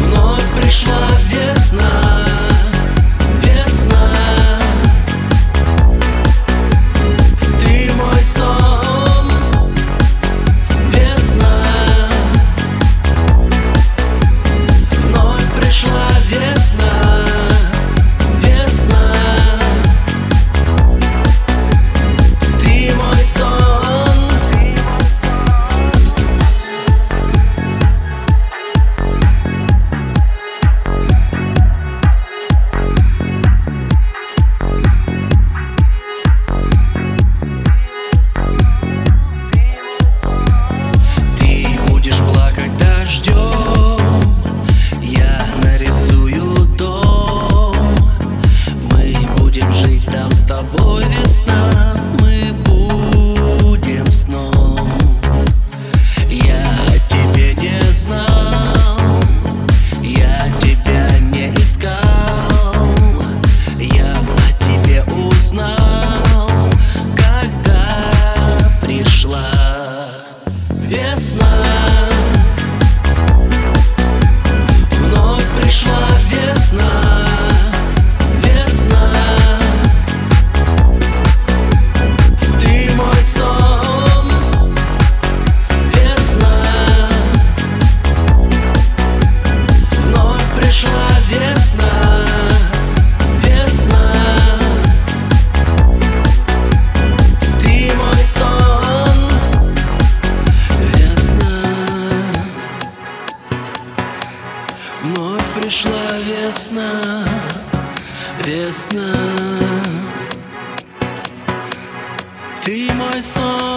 Вновь пришла Весна to my song